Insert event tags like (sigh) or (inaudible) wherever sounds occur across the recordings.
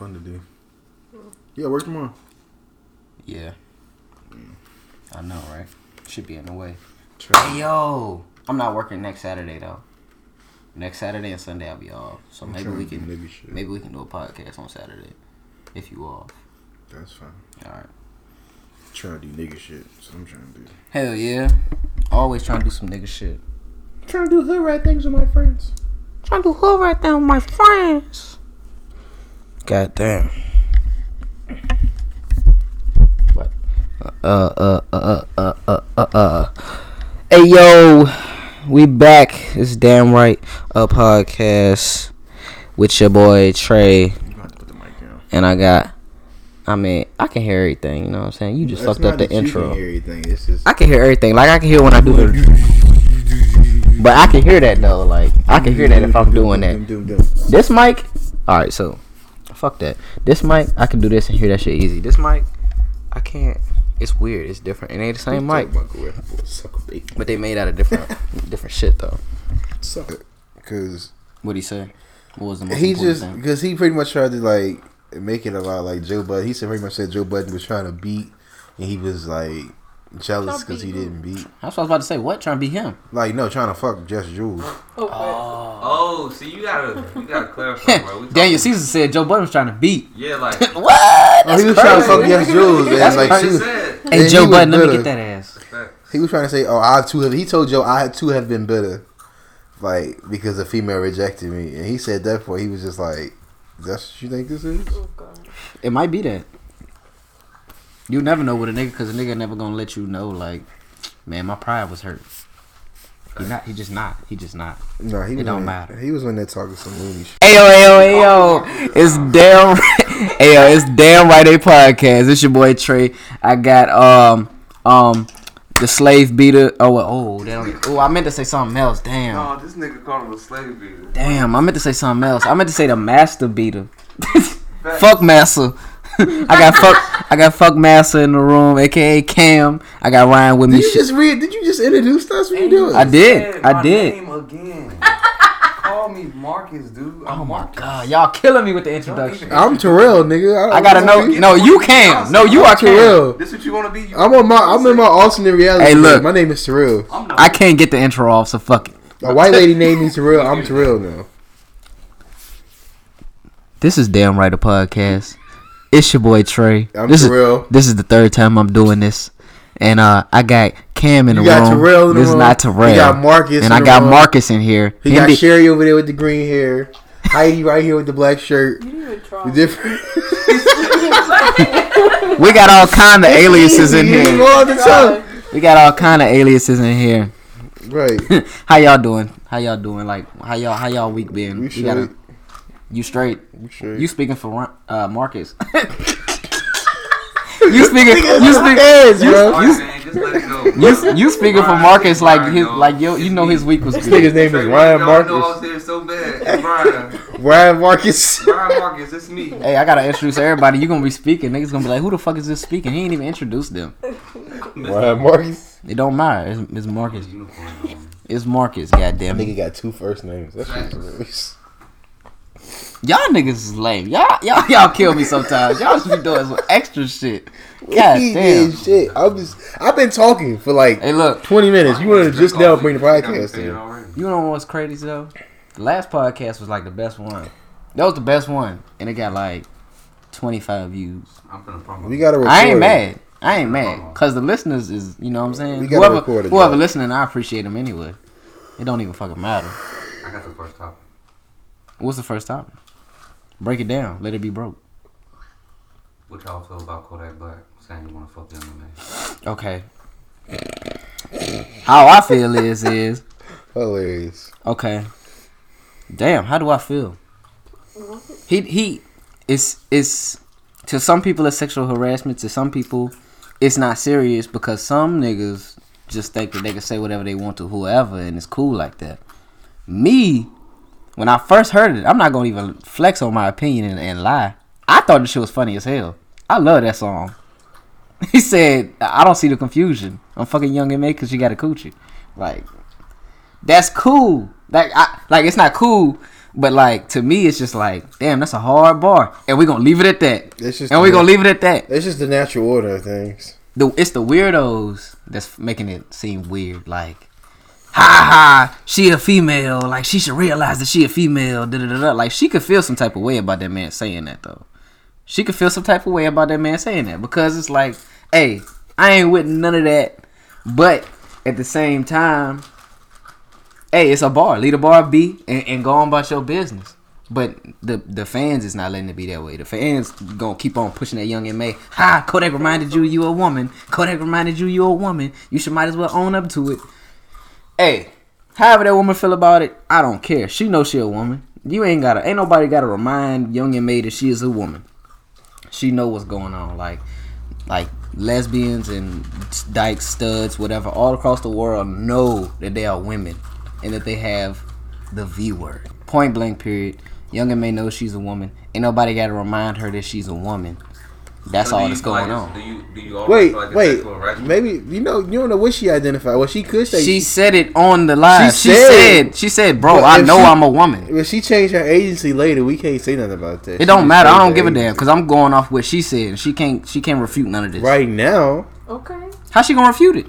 fun to do. Hmm. Yeah, work tomorrow. Yeah. Hmm. I know, right? Should be in the way. Try. Hey yo, I'm not working next Saturday though. Next Saturday and Sunday I'll be off, so I'm maybe trying we to do can nigga shit. maybe we can do a podcast on Saturday if you off. That's fine. All right. Trying to do nigga shit. So I'm trying to do. Hell yeah. Always trying to do some nigga shit. Trying to do hood right things with my friends. Trying to do hood right there with my friends. God damn. What? Uh uh uh uh uh uh uh. Hey yo, we back. It's damn right a podcast with your boy Trey, You have to put the mic down. and I got. I mean, I can hear everything. You know what I'm saying? You just It's fucked up the you can hear everything. Just. I can hear everything. Like I can hear when I do the. But I can hear that though. Like I can hear that if I'm doing that. This mic, all right. So, fuck that. This mic, I can do this and hear that shit easy. This mic, I can't. It's weird. It's different. It ain't the same mic, Talk about go ahead, boy, Suck a bait. but they made out of different, (laughs) different shit though. Suck it. Cause What he say? What was the most he important just thing? because he pretty much tried to like make it about like Joe Budden. He said pretty much said Joe Budden was trying to beat, and he was like jealous because he didn't beat. That's what I was about to say. What? Trying to beat him? Like no, trying to fuck Just Jules. Oh, oh, see, you gotta, you gotta (laughs) clarify, bro. Daniel talking- Caesar said Joe Budden was trying to beat. Yeah, like (laughs) What? Oh, he was trying to fuck Just Jules, and That's like I she was, said. Hey And Joe Budden, let me get that ass. He was trying to say, oh, I too have. He told Joe I too have been bitter, like because a female rejected me, and he said that for he was just like, that's what you think this is? It might be that. You never know with a nigga because a nigga never gonna let you know. Like, man, my pride was hurt. He not. He just not. He just not. No, he It don't in- matter. He was in there talking some loony shit. Ayo, ayo, ayo. It's damn right. (laughs) Ayo, it's damn right a podcast. It's your boy Trey. I got um um the slave beater. Oh oh damn. Oh, I meant to say something else. Damn. No, this nigga called him a slave beater. Damn. I meant to say something else. I meant to say the master beater. (laughs) fuck master. I got fuck. I got fuck master in the room, aka Cam. I got Ryan with me. Did you Shit. just read? Did you just introduce us? What you doing? I did. I did. Name again. Call me Marcus, dude. I'm Oh my Marcus. god, y'all killing me with the introduction. I'm Terrell, nigga. I gotta know. No, you can. No, you are Cam. Terrell. This what you wanna be? You I'm on my. I'm in my alternate reality. Hey, look. My name is Terrell. I can't get the intro off, so fuck it. A white lady named me Terrell. I'm Terrell now. This is damn right a podcast. It's your boy Trey. I'm this Terrell. is this is the third time I'm doing this, and uh, I got Cam in the You got room. Terrell in the this room. is not Terrell. You got Marcus and in I the got room. Marcus in here. He Him got be- Sherry over there with the green hair. Heidi right here with the black shirt. The different. (laughs) we got all kind of (laughs) aliases in here. all the time. We got all kind of aliases in here. Right. (laughs) how y'all doing? How y'all doing? Like how y'all how y'all week been? We You gotta- you straight? We straight. You speaking for uh, Marcus? (laughs) (laughs) you speaking? You speak? Hands, you- bro. Alright, man, just let it go. (laughs) You you speaking for Brian, Marcus like his no. like yo you know his week was This good. nigga's name is Trey, Ryan y'all I was Marcus. there so bad. It's Brian. Ryan Marcus. Brian Marcus, it's me. Hey, I gotta introduce everybody. You gonna be speaking. Niggas gonna be like, who the fuck is this speaking? He ain't even introduced them. Ryan Marcus. It don't matter. It's, it's Marcus. It's Marcus. Goddamn Nigga it. got two first names. That shit's hilarious. Y'all niggas is lame. Y'all y'all y'all kill me sometimes. Y'all should be doing some extra shit. God damn. shit. I was. I've been talking for like Hey, look. 20 minutes. You wanted to just now bring the podcast in. in. You know what's crazy though? The last podcast was like the best one. That was the best one, and it got like twenty five views. I'm finna promo. We gotta record. I ain't mad. I ain't mad because the listeners is you know what I'm saying. We gotta Whoever record it, whoever Jack. listening, I appreciate them anyway. It don't even fucking matter. I got the first topic. What's the first topic? Break it down. Let it be broke. What y'all feel about Kodak Black saying you wanna fuck the MMA? Okay. How I feel is is Hilarious. okay. Damn, how do I feel? He he it's it's to some people it's sexual harassment, to some people it's not serious because some niggas just think that they can say whatever they want to whoever and it's cool like that. Me, when I first heard it, I'm not gonna even flex on my opinion and, and lie. I thought the shit was funny as hell. I love that song. (laughs) He said, "I don't see the confusion. I'm fucking young and made because you got a coochie." Like, that's cool. Like, I, like it's not cool But like to me, it's just like, damn, that's a hard bar, and we're gonna leave it at that. It's just and we're gonna leave it at that. It's just the natural order of things. The it's the weirdos that's making it seem weird. Like, ha ha, she a female. Like she should realize that she a female. Da da da. da. Like she could feel some type of way about that man saying that though. She could feel some type of way about that man saying that because it's like, hey, I ain't with none of that. But at the same time, hey, it's a bar. Leave the bar be and, and go on about your business. But the the fans is not letting it be that way. The fans gonna keep on pushing that young MA. Ha! Kodak reminded you you a woman. Kodak reminded you you a woman. You should might as well own up to it. Hey, however that woman feel about it, I don't care. She knows she a woman. You ain't gotta. Ain't nobody gotta remind Young M.A that she is a woman. She know what's going on. Like, like lesbians and dykes, studs, whatever, all across the world know that they are women and that they have the V word. Point blank. Period. Young M.A knows she's a woman. Ain't nobody got to remind her that she's a woman. That's So all you that's going like on. Do you, do you always Wait, like wait. Maybe you know you don't know what she identified. Well, she could say She said it on the live. She She, said- said, she said, bro, I know she- I'm a woman. If she changed her agency later, we can't say nothing about that. It She don't matter. I don't her give a damn because I'm going off what she said. She can't. She can't refute none of this. Right now, Okay. How she gonna refute it?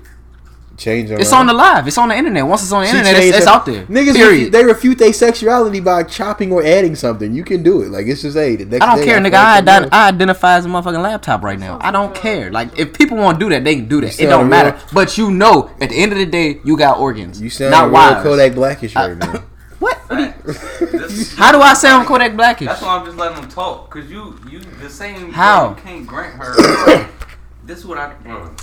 Change her. It's mind. on the live. It's on the internet. Once it's on the She internet, it's, it's out there. Niggas, Period. refu- they refute their sexuality by chopping or adding something. You can do it. Like it's just hey. The next I don't day care, feel nigga. I, something ident- I identify as a motherfucking laptop right now. I don't care. Like if people want to do that, they can do that. It don't matter. But you know, at the end of the day, you got organs. You sound not real. Kodak Blackish right now. (laughs) What? What do you- This- How do I sound Kodak Blackish? That's why I'm just letting them talk, cause you, you, the same. How? You can't grant her. (coughs) this is what I. Bro.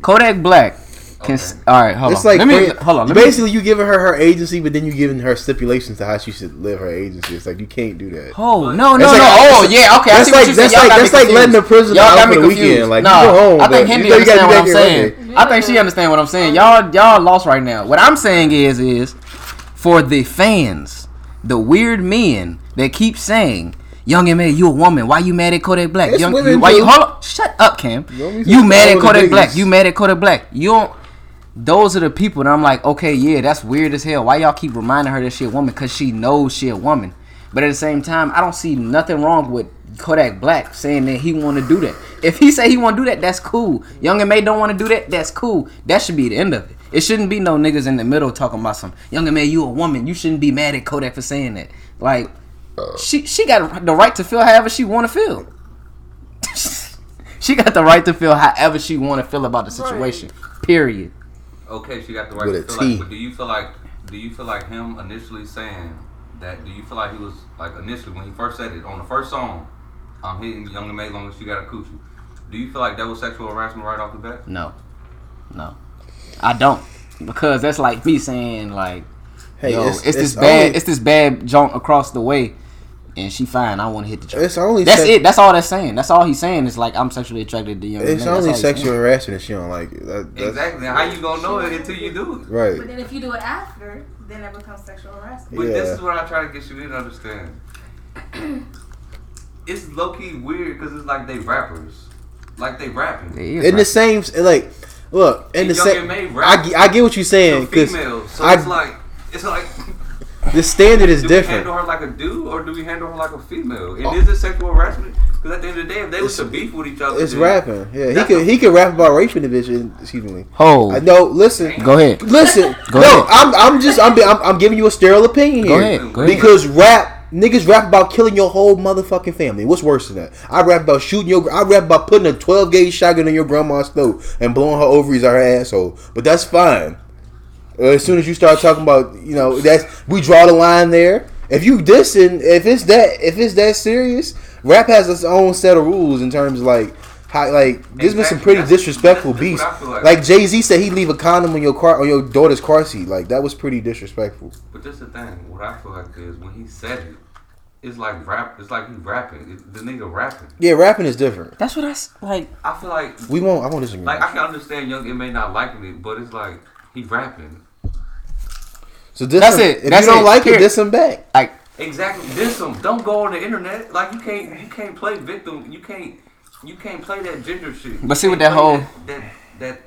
Kodak Black. Can s Okay. all right, hold It's on. like let me friend- hold on. Let me, basically, you giving her her agency, but then you giving her stipulations to how she should live her agency. It's like you can't do that. Oh no no That's no! like- oh yeah, okay. I that's see what like- you that's said. Like- got me that's like letting the prisoner Y'all out got for me the confused. weekend. Like, no, you go home, I think you you understand what I'm saying. Monday. I think she understand what I'm saying. Y'all y'all lost right now. What I'm saying is is for the fans, the weird men that keep saying. Young and man, you a woman. Why you mad at Kodak Black? Young, you, why you hold up? Shut up, Cam. You want me to You mad at Kodak Black? You mad at Kodak Black? You don't. Those are the people that I'm like, okay, yeah, that's weird as hell. Why y'all keep reminding her that she a woman? Cause she knows she a woman. But at the same time, I don't see nothing wrong with Kodak Black saying that he want to do that. If he say he want to do that, that's cool. Young M.A don't want to do that, that's cool. That should be the end of it. It shouldn't be no niggas in the middle talking about some Young M.A, you a woman. You shouldn't be mad at Kodak for saying that. Like, she she got the right to feel however she want to feel. (laughs) she got the right to feel however she want to feel about the situation. Period. Okay, she got the right With to a feel T. like. But do you feel like? Do you feel like him initially saying that? Do you feel like he was like initially when he first said it on the first song? I'm hitting Young M.A long as she got a coochie. Do you feel like that was sexual harassment right off the bat? No, no, I don't because that's like me saying like, Hey, yo, it's, it's, this it's bad, it's this bad junk across the way, and she fine. I want to hit the joint. it's only. That's sex- it. That's all that's saying. That's all he's saying is like I'm sexually attracted to young. It's men. Only sexual harassment if she don't like it. That, Exactly. How you gonna know it until you do it? Right. But then if you do it after, then it becomes sexual harassment. But this is what I try to get you to understand. (clears throat) it's low key weird because it's like they rappers, like they rapping. It is In the same, like, look, in the same. I, I get what you're saying because so I- it's like it's like. The standard is do different. Do we handle her like a dude or do we handle her like a female? And Oh. is it sexual harassment? Because at the end of the day, if they was to beef with each other, It's then- rapping. Yeah, he That's could a- he could rap about raping the bitch. And, excuse me. Hold. I know. Listen. go ahead. Listen. (laughs) Go no, ahead. I'm I'm just I'm, I'm I'm giving you a sterile opinion Go here. ahead. Go ahead. Because rap niggas rap about killing your whole motherfucking family. What's worse than that? I rap about shooting your. I rap about putting a 12 gauge shotgun in your grandma's throat and blowing her ovaries out her asshole. But that's fine. Uh, as soon as you start talking about, you know, that's we draw the line there. If you dissing, if it's that, if it's that serious, rap has its own set of rules in terms of like. How, like there's been some pretty That's- disrespectful that's- beats. that's what Like, like. Jay Z said, he'd leave a condom on your car on your daughter's car seat. Like that was pretty disrespectful. But this the thing. What I feel like is when he said it, it's like rap. It's like he rapping. It, the nigga rapping. Yeah, rapping is different. That's what I s- like. I feel like We won't. I won't disagree. like I can understand Young it may not like it, but it's like he rapping. So diss That's him. it. If That's you don't it. like Here. it, diss him back. Like Exactly. This some don't go on the internet. Like you can't you can't play victim. You can't you can't play that gender shit. But see, with that whole- that that,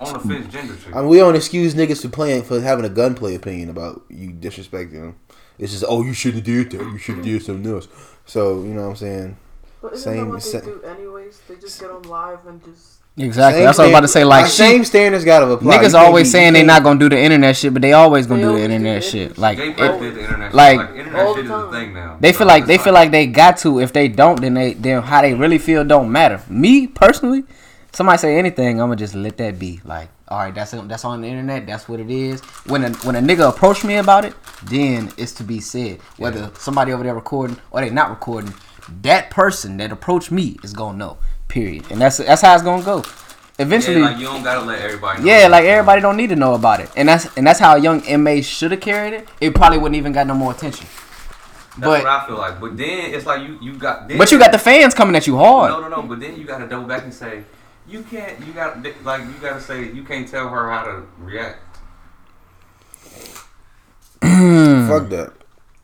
that on the fence gender shit. I mean, we don't excuse niggas for playing for having a gunplay opinion about you disrespecting them. It's just oh you shouldn't have did that. You should have did something else. So you know what I'm saying. But isn't Same- that what sa- they do anyways? They just get on live and just. Exactly. Same That's what I was about to say. Like like, she, same standards gotta apply. Niggas can't always be- saying they can't- gonna do the internet shit, but they always gonna They do the always do internet shit. Like They it, did the internet like- shit. Like internet shit is a thing now. they feel like it's they feel like they got to. If they don't, then they then how they really feel don't matter. Me personally, somebody say anything, I'ma just let that be. Like, all right, that's that's on the internet. That's what it is. When a when a nigga approach me about it, then it's to be said. Whether somebody over there recording or they not recording, that person that approached me is gonna know. Period. And that's that's how it's gonna go. Eventually, Yeah, like you don't gotta let everybody. Know yeah, like everybody don't need to know about it, and that's and that's how a young MA should have carried it. It probably wouldn't even got no more attention. That's but- what I feel like. But then it's like you you got. Then, But you got the fans coming at you hard. No, no, no. But then you gotta double back and say you can't. You got like you gotta say you can't tell her how to react. Fuck that.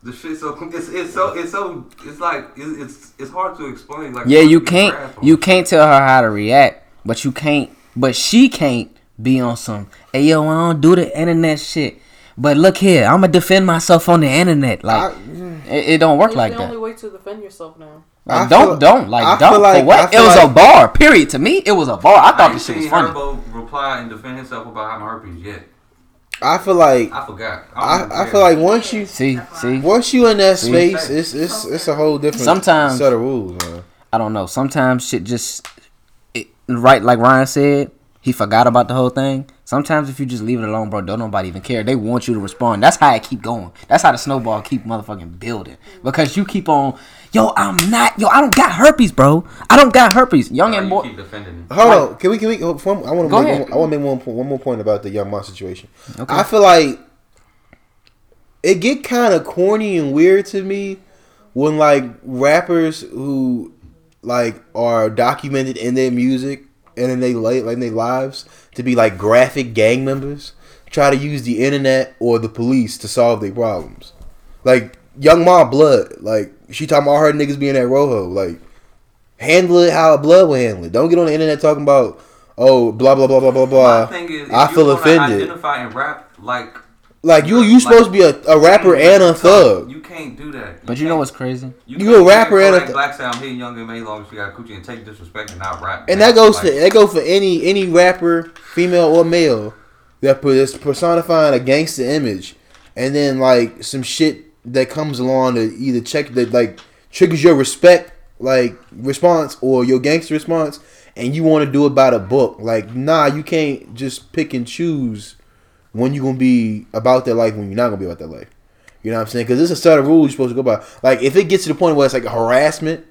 The shit so it's, it's so it's so it's like it's it's, it's hard to explain. Like Yeah, you can't you can't tell her how to react, but you can't but she can't be on some hey yo, I don't do the internet shit. But look here, I'ma defend myself on the internet. Like I- it, it don't work It's like the that. only way to defend yourself now. Like, I don't feel- don't like I don't like- for what? It feel was a bar. Period. To me, it was a bar. I I thought ain't this shit was funny. Herbo reply and defend himself about having herpes yet. I feel like I forgot. I, I, I feel like once you See, see, once you in that See? space, it's it's it's a whole different Sometimes- set of rules, man. I don't know. Sometimes shit just it, right like Ryan said, he forgot about the whole thing. Sometimes if you just leave it alone, bro, don't nobody even care. They want you to respond. That's how it keep going. That's how the snowball keep motherfucking building. Because you keep on, yo, I'm not, yo, I don't got herpes, bro. I don't got herpes. Young Like, and you boy. keep defending. Hold Like- on, can we can we? hold- I want to make one, I want to make one po- one more point about the young mom situation. Okay. I feel like it get kind of corny and weird to me when like rappers who like are documented in their music and in they like in their lives to be like graphic gang members try to use the internet or the police to solve their problems. Like Young Ma Blood, like she talking about her niggas being at Rojo, like handle it how Blood would handle it. Don't get on the internet talking about oh blah blah blah blah blah blah. is, I feel offended. Identify and rap like Like you, you supposed to be a, a rapper and a thug. You can't do that. But you know what's crazy? You, You a rapper and a Kodak th- Black sound hitting Young M.A long as you got coochie and take disrespect and not rap. And that goes like, to that go for any any rapper, female or male, that per- that's personifying a gangster image, and then like some shit that comes along to either check that like triggers your respect like response or your gangster response, and you want to do it by the book. Like nah, you can't just pick and choose when you gonna be about that life when you're not gonna be about that life. You know what I'm saying? Because there's a set of rules you're supposed to go by. Like if it gets to the point where it's like a harassment,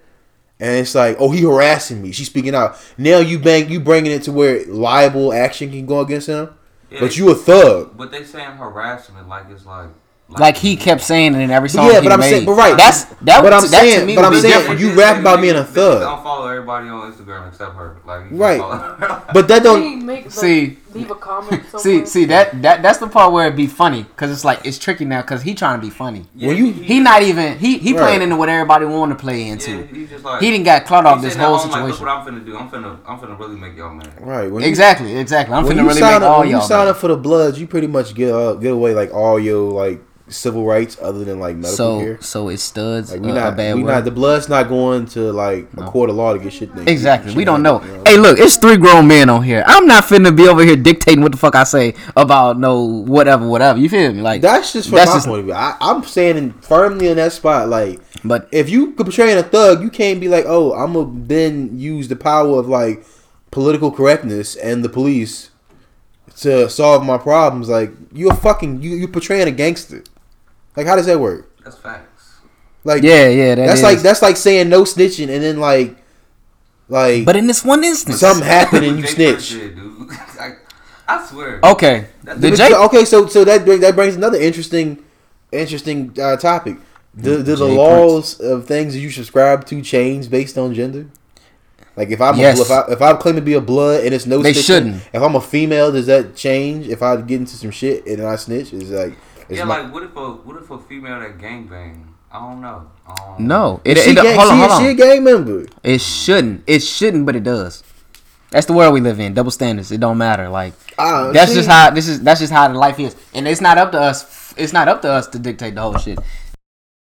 and it's like, oh, he harassing me. She's speaking out. Now you bang, you bringing it to where liable action can go against him. Yeah, But you a thug. But they saying harassment like it's like. Like he kept saying it in every But song yeah, he but I'm made. saying- but right. That's that. But I'm that saying- to me but I'm saying- different. you rap about being a thug. I don't follow everybody on Instagram except her. Like Right. follow- But that Can (laughs) don't. he like, See- leave a comment (laughs) somewhere? See, see that that that's the part where it'd be funny because it's like it's tricky now because he trying to be funny. Yeah, When you- He not even he he Right. playing into what everybody want to play Yeah, into. he just like He didn't got clout off this whole home Like, Look situation. what I'm finna do. I'm finna I'm finna really make y'all mad. Right. When you, Exactly, exactly. I'm finna you really sign make up, all when you y'all. sign mad. up for the Bloods, you pretty much get uh, get away like all your like civil rights other than like medical So care. so it studs Like uh, we a not bad we word. not the Blood's not going to like a court of law to get shit. Exactly. shit We don't done, know. you Hey, look, it's three grown men on here. I'm not finna be over here dictating what the fuck I say about no whatever, whatever. You feel me? Like That's just from That's my just- point of view. I, I'm standing firmly in that spot. Like, But if you portraying a thug, you can't be like, oh, I'm gonna then use the power of like political correctness and the police to solve my problems. Like, you're fucking you you portraying a gangster. Like, how does that work? That's facts. Like, yeah, yeah, that that's is. like that's like saying no snitching and then like like But in this one instance, something happened and (laughs) you snitch. did, dude. (laughs) I, I swear. okay, the But Jake. so- okay, so so that bring- that brings another interesting interesting uh, topic. Do, do the Jay laws of things that you subscribe to change based on gender? Like if I'm Yes. a, if I if I claim to be a blood and it's no They snitching, shouldn't. If I'm a female, does that change? If I get into some shit and I snitch, is like is yeah, my, like what if a what if a female that gangbang? I don't know. I don't No, it, she, it, gang, hold on, she, hold on. she a gang member. It shouldn't. It shouldn't, but it does. That's the world we live in. Double standards. It don't matter. Like Ah, that's see, just how this is. That's just how the life is, and it's not up to us. It's not up to us to dictate the whole shit.